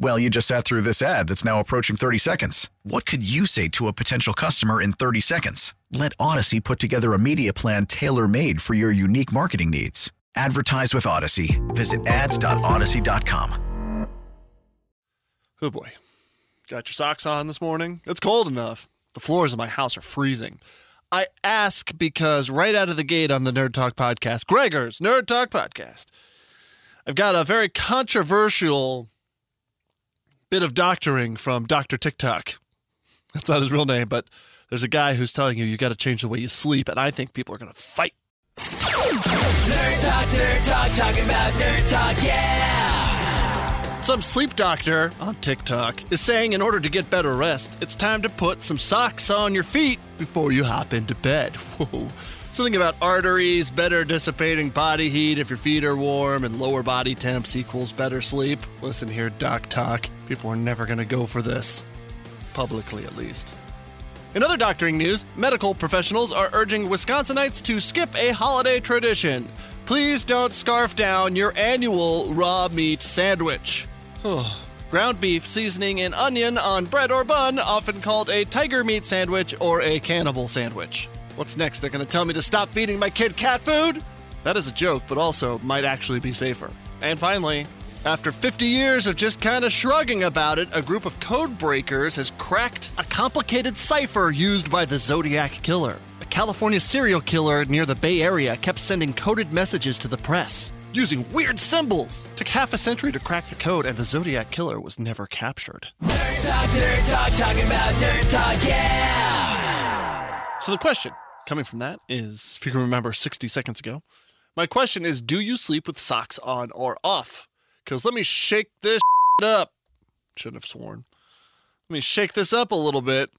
Well, you just sat through this ad that's now approaching 30 seconds. What could you say to a potential customer in 30 seconds? Let Audacy put together a media plan tailor made for your unique marketing needs. Advertise with Audacy. Visit ads.audacy.com. Oh boy. Got your socks on this morning? It's cold enough. The floors of my house are freezing. I ask because right out of the gate on the Nerd Talk podcast, Gregor's Nerd Talk podcast, I've got a very controversial bit of doctoring from Dr. TikTok. That's not his real name, but there's a guy who's telling you you got to change the way you sleep, and I think people are going to fight. Nerd talk, nerd talk, talking about nerd talk, yeah. Some sleep doctor on TikTok is saying in order to get better rest, it's time to put some socks on your feet before you hop into bed. Whoa. Something about arteries, better dissipating body heat if your feet are warm, and lower body temps equals better sleep. Listen here, Doc Talk. People are never going to go for this. Publicly, at least. In other doctoring news, medical professionals are urging Wisconsinites to skip a holiday tradition. Please don't scarf down your annual raw meat sandwich. Ground beef, seasoning, and onion on bread or bun, often called a tiger meat sandwich or a cannibal sandwich. What's next? They're going to tell me to stop feeding my kid cat food? That is a joke, but also might actually be safer. And finally, after 50 years of just kind of shrugging about it, a group of code breakers has cracked a complicated cipher used by the Zodiac Killer. A California serial killer near the Bay Area kept sending coded messages to the press using weird symbols. Took half a century to crack the code, and the Zodiac Killer was never captured. Nerd talk, nerd talk, talking about nerd talk, yeah. So the question coming from that is, if you can remember 60 seconds ago, my question is, do you sleep with socks on or off? Because let me shake this up. Shouldn't have sworn. Let me shake this up a little bit.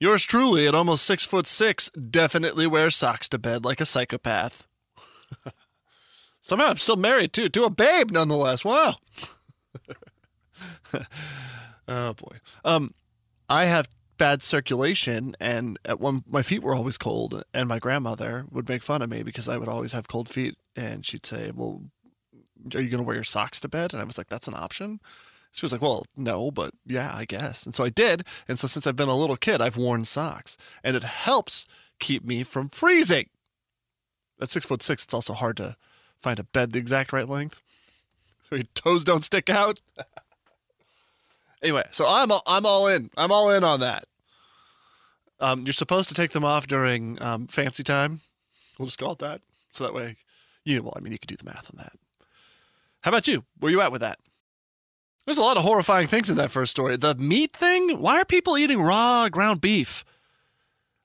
Yours truly, at almost six foot six, definitely wears socks to bed like a psychopath. Somehow I'm still married too, to a babe nonetheless. Wow. oh boy. Um, I have bad circulation, and at one my feet were always cold, and my grandmother would make fun of me because I would always have cold feet, and she'd say, "Well, are you going to wear your socks to bed?" And I was like, "That's an option." She was like, "Well, no, but yeah, I guess." And so I did, and so since I've been a little kid, I've worn socks, and it helps keep me from freezing. At six foot six, it's also hard to find a bed the exact right length, so your toes don't stick out. Anyway, so I'm all, I'm all in. I'm all in on that. Um, you're supposed to take them off during um, fancy time. We'll just call it that. So that way, you well, I mean, you could do the math on that. How about you? Where you at with that? There's a lot of horrifying things in that first story. The meat thing. Why are people eating raw ground beef?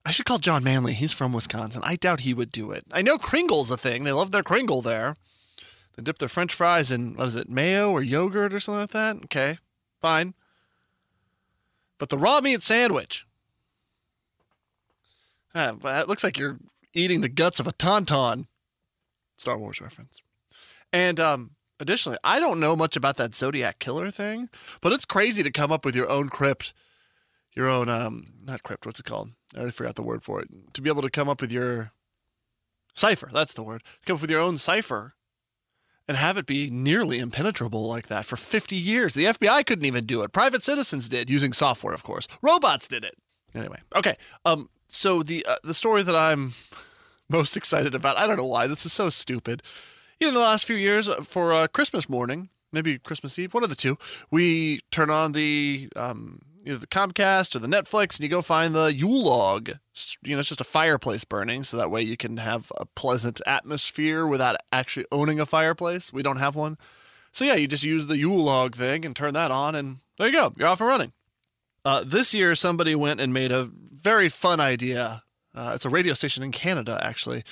I should call John Manley. He's from Wisconsin. I doubt he would do it. I know Kringle's a thing. They love their Kringle there. They dip their French fries in what is it, mayo or yogurt or something like that. Okay, fine. But the raw meat sandwich. Well, it looks like you're eating the guts of a tauntaun. Star Wars reference. And um, additionally, I don't know much about that Zodiac killer thing, but it's crazy to come up with your own crypt, your own um, not crypt. What's it called? I already forgot the word for it. To be able to come up with your cipher. That's the word. Come up with your own cipher and have it be nearly impenetrable like that for 50 years. The FBI couldn't even do it. Private citizens did using software, of course. Robots did it. Anyway, okay. Um, so the uh, the story that I'm most excited about, I don't know why. This is so stupid. You know, in the last few years uh, for uh, Christmas morning, maybe Christmas Eve, one of the two, we turn on the um, either the Comcast or the Netflix, and you go find the Yule log. You know, it's just a fireplace burning, so that way you can have a pleasant atmosphere without actually owning a fireplace. We don't have one, So yeah, you just use the Yule log thing and turn that on, and there you go. You're off and running. Uh, this year, somebody went and made a very fun idea. Uh, it's a radio station in Canada, actually.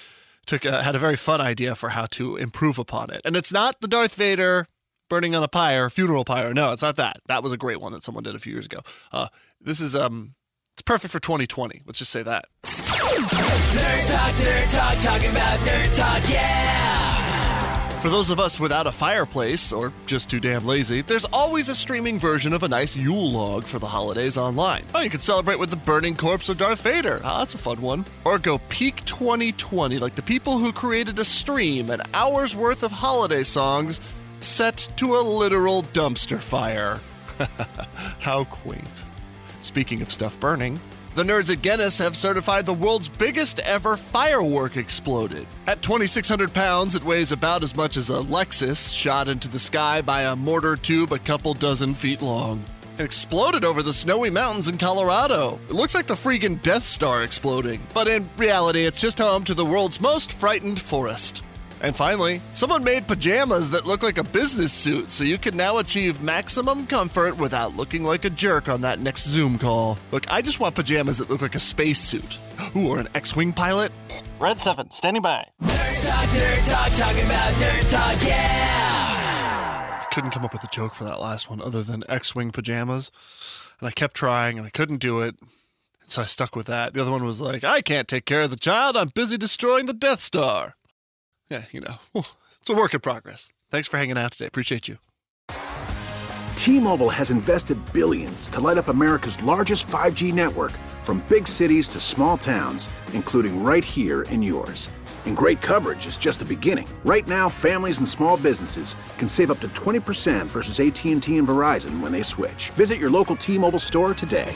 Took a, had a very fun idea for how to improve upon it, and it's not the Darth Vader burning on a pyre, funeral pyre. No, it's not that. That was a great one that someone did a few years ago. Uh, this is um, it's perfect for 2020. Let's just say that. Nerd Talk, Nerd Talk, talking about Nerd Talk, yeah! For those of us without a fireplace or just too damn lazy, there's always a streaming version of a nice Yule log for the holidays online. Oh, you can celebrate with the burning corpse of Darth Vader. Oh, that's a fun one. Or go peak 2020 like the people who created a stream an hour's worth of holiday songs set to a literal dumpster fire. How quaint. Speaking of stuff burning, the nerds at Guinness have certified the world's biggest ever firework exploded. At 2,600 pounds, it weighs about as much as a Lexus shot into the sky by a mortar tube a couple dozen feet long. It exploded over the snowy mountains in Colorado. It looks like the freaking Death Star exploding, but in reality, it's just home to the world's most frightened forest. And finally, someone made pajamas that look like a business suit, so you can now achieve maximum comfort without looking like a jerk on that next Zoom call. Look, I just want pajamas that look like a spacesuit. Ooh, or an X Wing pilot. Red 7, standing by. Nerd Talk, Nerd Talk, talking about Nerd Talk, yeah! I couldn't come up with a joke for that last one other than X Wing pajamas. And I kept trying and I couldn't do it. So I stuck with that. The other one was like, I can't take care of the child. I'm busy destroying the Death Star. Yeah, you know, it's a work in progress. Thanks for hanging out today. Appreciate you. T-Mobile has invested billions to light up America's largest 5G network from big cities to small towns, including right here in yours. And great coverage is just the beginning. Right now, families and small businesses can save up to 20% versus AT&T and Verizon when they switch. Visit your local T-Mobile store today.